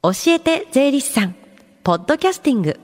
教えて税理士さん。ポッドキャスティング。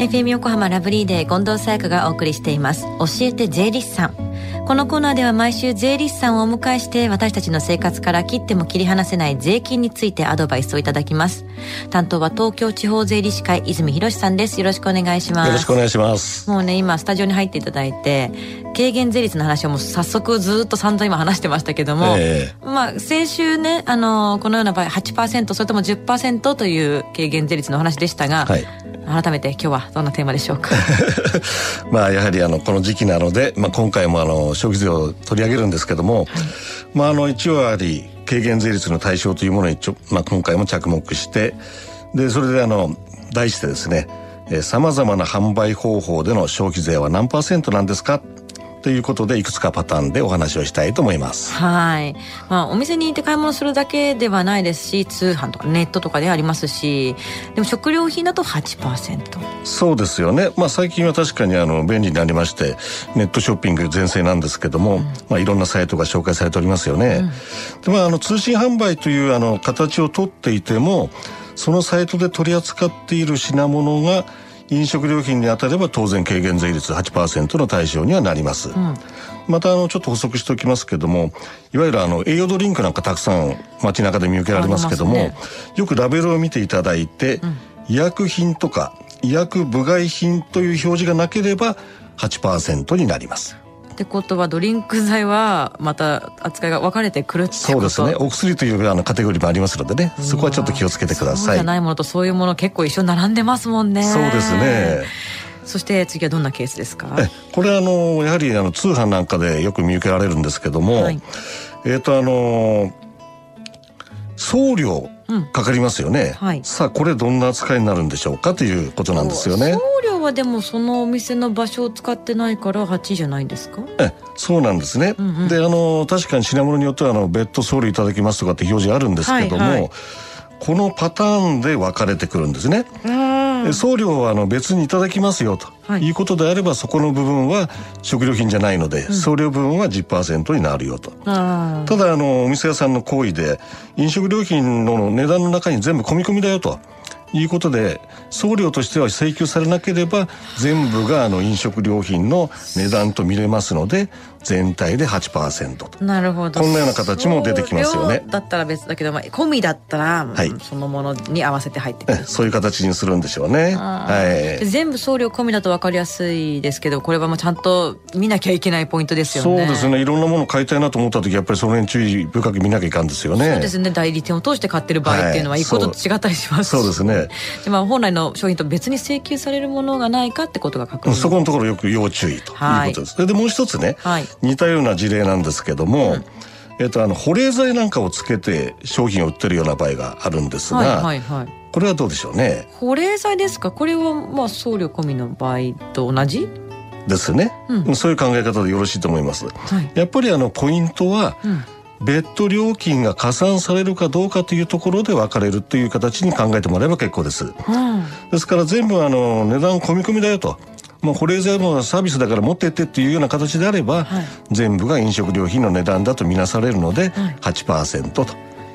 FM 横浜ラブリーデー近藤沙耶香がお送りしています。教えて税理士さん。このコーナーでは毎週税理士さんをお迎えして私たちの生活から切っても切り離せない税金についてアドバイスをいただきます。担当は東京地方税理士会泉博さんです。よろしくお願いします。よろしくお願いします。もうね今スタジオに入っていただいて軽減税率の話をもう早速ずっと散々今話してましたけども、えー、まあ先週ねあのこのような場合8%それとも10%という軽減税率の話でしたが、はい改めて今日はどんなテーマでしょうか？まあやはりあのこの時期なので、まあ、今回もあの消費税を取り上げるんですけども、はい、まああの一応やはり軽減税率の対象というものにちょ、まあ、今回も着目してでそれであの題してですねさまざまな販売方法での消費税は何パーセントなんですか？ということでいくつかパターンでお話をしたいと思います。はい。まあお店に行って買い物するだけではないですし、通販とかネットとかでありますし、でも食料品だと8%。そうですよね。まあ最近は確かにあの便利になりまして、ネットショッピング全盛なんですけども、うん、まあいろんなサイトが紹介されておりますよね。うん、でまああの通信販売というあの形をとっていても、そのサイトで取り扱っている品物が飲食料品に当たれば当然軽減税率8%の対象にはなります、うん、またあのちょっと補足しておきますけどもいわゆるあの栄養ドリンクなんかたくさん街中で見受けられますけども、ね、よくラベルを見ていただいて、うん、医薬品とか医薬部外品という表示がなければ8%になりますってことはドリンク剤はまた扱いが分かれてくるってそうですね。お薬というあのカテゴリーもありますのでね。そこはちょっと気をつけてください。そうじゃないものとそういうもの結構一緒に並んでますもんね。そうですね。そして次はどんなケースですか？これあのやはりあの通販なんかでよく見受けられるんですけども、はい、えっ、ー、とあの送料かかりますよね、うんはい、さあこれどんな扱いになるんでしょうかということなんですよね。送料はでもそのお店の場所を使ってないから8じゃないんですか？えそうなんですね、うんうん、であの確かに品物によってはあの別途送料いただきますとかって表示あるんですけども、はいはい、このパターンで分かれてくるんですね送料はあの別にいただきますよと、はい、いうことであればそこの部分は食料品じゃないので、うん、送料分は10%になるよと。ただあのお店屋さんの行為で飲食料品の値段の中に全部込み込みだよということで送料としては請求されなければ全部があの飲食料品の値段と見れますので全体で8%と。なるほど。こんなような形も出てきますよね。だったら別だけど、まあ、込みだったら、はい、そのものに合わせて入ってくる。そういう形にするんでしょうね、はい、全部送料込みだと分かりやすいですけどこれはもうちゃんと見なきゃいけないポイントですよね。そうですね。いろんなもの買いたいなと思った時やっぱりその辺注意深く見なきゃいかんですよね。そうですね。代理店を通して買ってる場合っていうのは一個と違ったりしますそうですねで、まあ、本来の商品と別に請求されるものがないかってことが確認。そこのところよく要注意ということです、はい、でもう一つね、はい、似たような事例例なんですけども、うん、えっと、あの保冷剤なんかをつけて商品を売ってるような場合があるんですが、はいはいはい、これはどうでしょうね？保冷剤ですか？これはまあ送料込みの場合と同じ？ですね、うん、そういう考え方でよろしいと思います、はい、やっぱりあのポイントは、うん別途料金が加算されるかどうかというところで分かれるという形に考えてもらえば結構です。うん、ですから全部あの値段込み込みだよと。もう保冷剤のサービスだから持ってってっていうような形であれば、はい、全部が飲食料品の値段だとみなされるので、はい、8%と。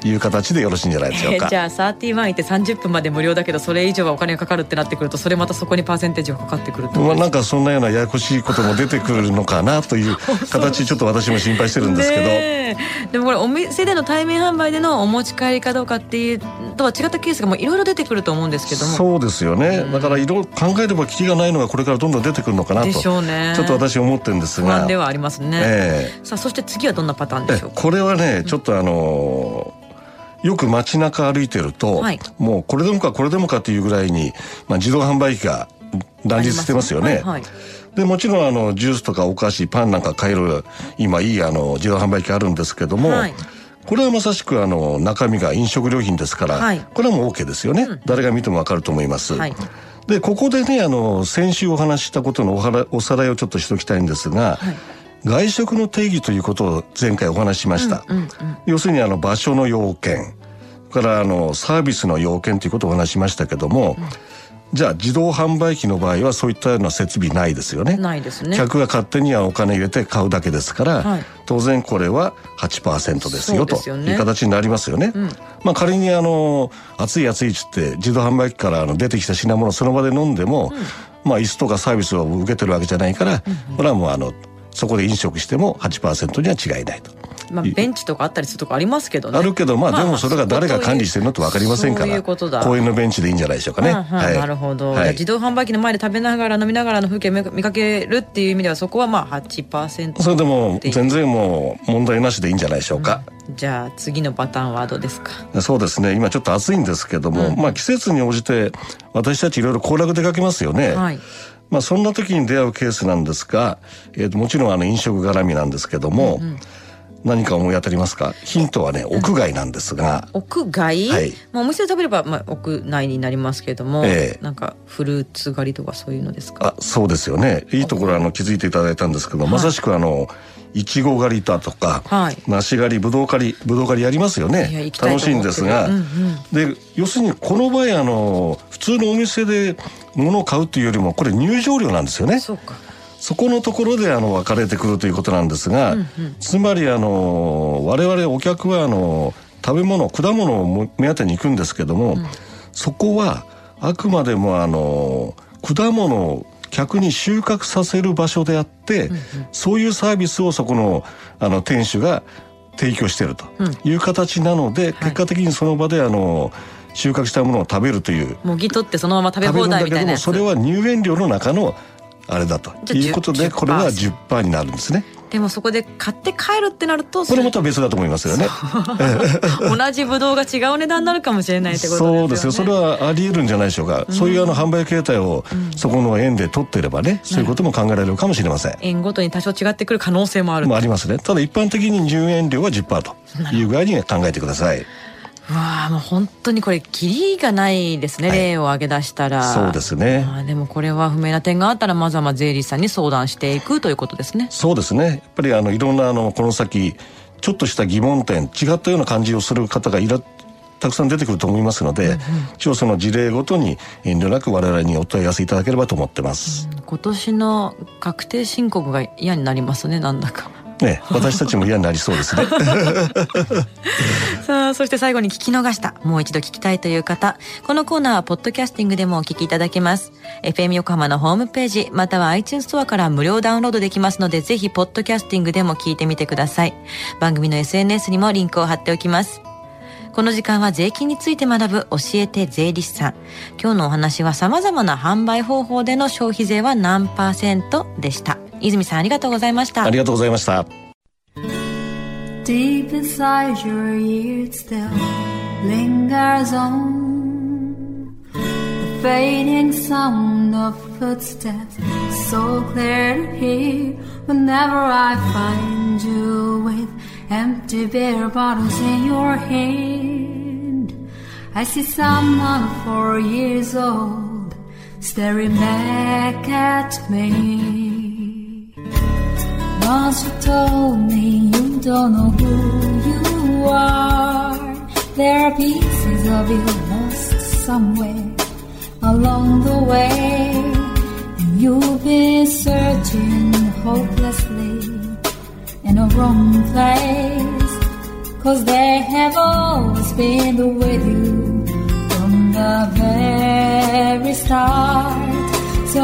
いう形でよろしいんじゃないでしょうか、えー、じゃあサーティワン行って30分まで無料だけどそれ以上はお金がかかるってなってくるとそれまたそこにパーセンテージがかかってくるとまあなんかそんなようなややこしいことも出てくるのかなという 形ちょっと私も心配してるんですけど。でもこれお店での対面販売でのお持ち帰りかどうかっていうとは違ったケースがもういろいろ出てくると思うんですけども。そうですよね、だからいろいろ考えればきりがないのがこれからどんどん出てくるのかなとでしょうね。ちょっと私思ってるんですが。不安ではありますね、えー、さあそして次はどんなパターンでしょうか？これはねちょっとあのーよく街中歩いてると、はい、もうこれでもかこれでもかっていうぐらいに、まあ、自動販売機が乱立してますよね。はいはい、でもちろんあのジュースとかお菓子パンなんか買える今いいあの自動販売機あるんですけども、はい、これはまさしくあの中身が飲食料品ですから、はい、これはもう OK ですよね、うん、誰が見てもわかると思います。はい、でここでねあの先週お話ししたことのおおさらいをちょっとしておきたいんですが、外食の定義ということを前回お話ししました。うんうんうん、要するにあの場所の要件、からあのサービスの要件ということをお話しましたけども、じゃあ自動販売機の場合はそういったような設備ないですよね。ないですね。客が勝手にはお金入れて買うだけですから、はい、当然これは8%ですよという形になりますよね。うん、まあ仮にあの暑い暑いっつって自動販売機からあの出てきた品物をその場で飲んでも、うん、まあ椅子とかサービスを受けてるわけじゃないから、うん、これはもうあのそこで飲食しても8%には違いないと。まあ、ベンチとかあったりするとこありますけどね。あるけどまあでもそれが誰が管理してるのって分かりませんから、そういうことだ。公園のベンチでいいんじゃないでしょうかね、はい、なるほど、はい、自動販売機の前で食べながら飲みながらの風景見かけるっていう意味ではそこはまあ8%それでも全然もう問題なしでいいんじゃないでしょうか、うん、じゃあ次のパターンはどうですか？そうですね。今ちょっと暑いんですけども、うん、まあ季節に応じて私たちいろいろ行楽出かけますよね、はいまあ、そんな時に出会うケースなんですが、えー、ともちろんあの飲食絡みなんですけども、うんうん。何か思い当たりますか？ヒントはね屋外なんですが、うん、屋外、はい、まあ、お店で食べれば、まあ、屋内になりますけれども、えー、なんかフルーツ狩りとかそういうのですか？あそうですよね。いいところあの気づいていただいたんですけど、まさしくあのいちご狩りだとか、はい、梨狩りぶどう狩りぶどう狩りやりますよね。楽しいんですが、うんうん、で要するにこの場合あの普通のお店で物を買うというよりもこれ入場料なんですよね。そうかそこのところであの分かれてくるということなんですが、うんうん、つまりあの我々お客はあの食べ物果物を目当てに行くんですけども、うん、そこはあくまでもあの果物を客に収穫させる場所であって、うんうん、そういうサービスをそこのあの店主が提供しているという形なので、うん、結果的にその場であの、収穫したものを食べるというもぎ取ってそのまま食べ放題みたいなそれは入園料の中のあれだと。いうことでこれは10%になるんですね。でもそこで買って帰るってなるとこれまた別だと思いますよね。同じブドウが違う値段になるかもしれないってことですよね。そうですよ。それはあり得るんじゃないでしょうか、うん、そういうあの販売形態をそこの円で取っていればね、うん、そういうことも考えられるかもしれません。円ごとに多少違ってくる可能性もあるもありますね。ただ一般的に入園料は10%という具合に考えてくださいわあもう本当にこれキリがないですね、はい、例を挙げ出したら。そうですね。でもこれは不明な点があったらまずはまあ税理士さんに相談していくということですね。そうですね。やっぱりあのいろんなあのこの先ちょっとした疑問点違ったような感じをする方がいらたくさん出てくると思いますので、うんうん、一応その事例ごとに遠慮なく我々にお問い合わせいただければと思ってます、うん、今年の確定申告が嫌になりますねなんだかね、私たちも嫌になりそうですね。さあそして最後に聞き逃したもう一度聞きたいという方。このコーナーはポッドキャスティングでもお聞きいただけます。FM 横浜のホームページまたは iTunes ストアから無料ダウンロードできますのでぜひポッドキャスティングでも聞いてみてください。番組の SNS にもリンクを貼っておきます。この時間は税金について学ぶ教えて税理士さん。今日のお話は様々な販売方法での消費税は何パーセントでした。泉さんありがとうございましたありがとうございました Deep inside your ears still lingers on The fading sound of footsteps So clear to hear Whenever I find you with Empty beer bottles in your hand I see someone four years old Staring back at me once you told me you don't know who you are. There are pieces of you lost somewhere along the way. And you've been searching hopelessly in a wrong place. Cause they have always been with you from the very start. So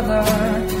Together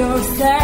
Yourself.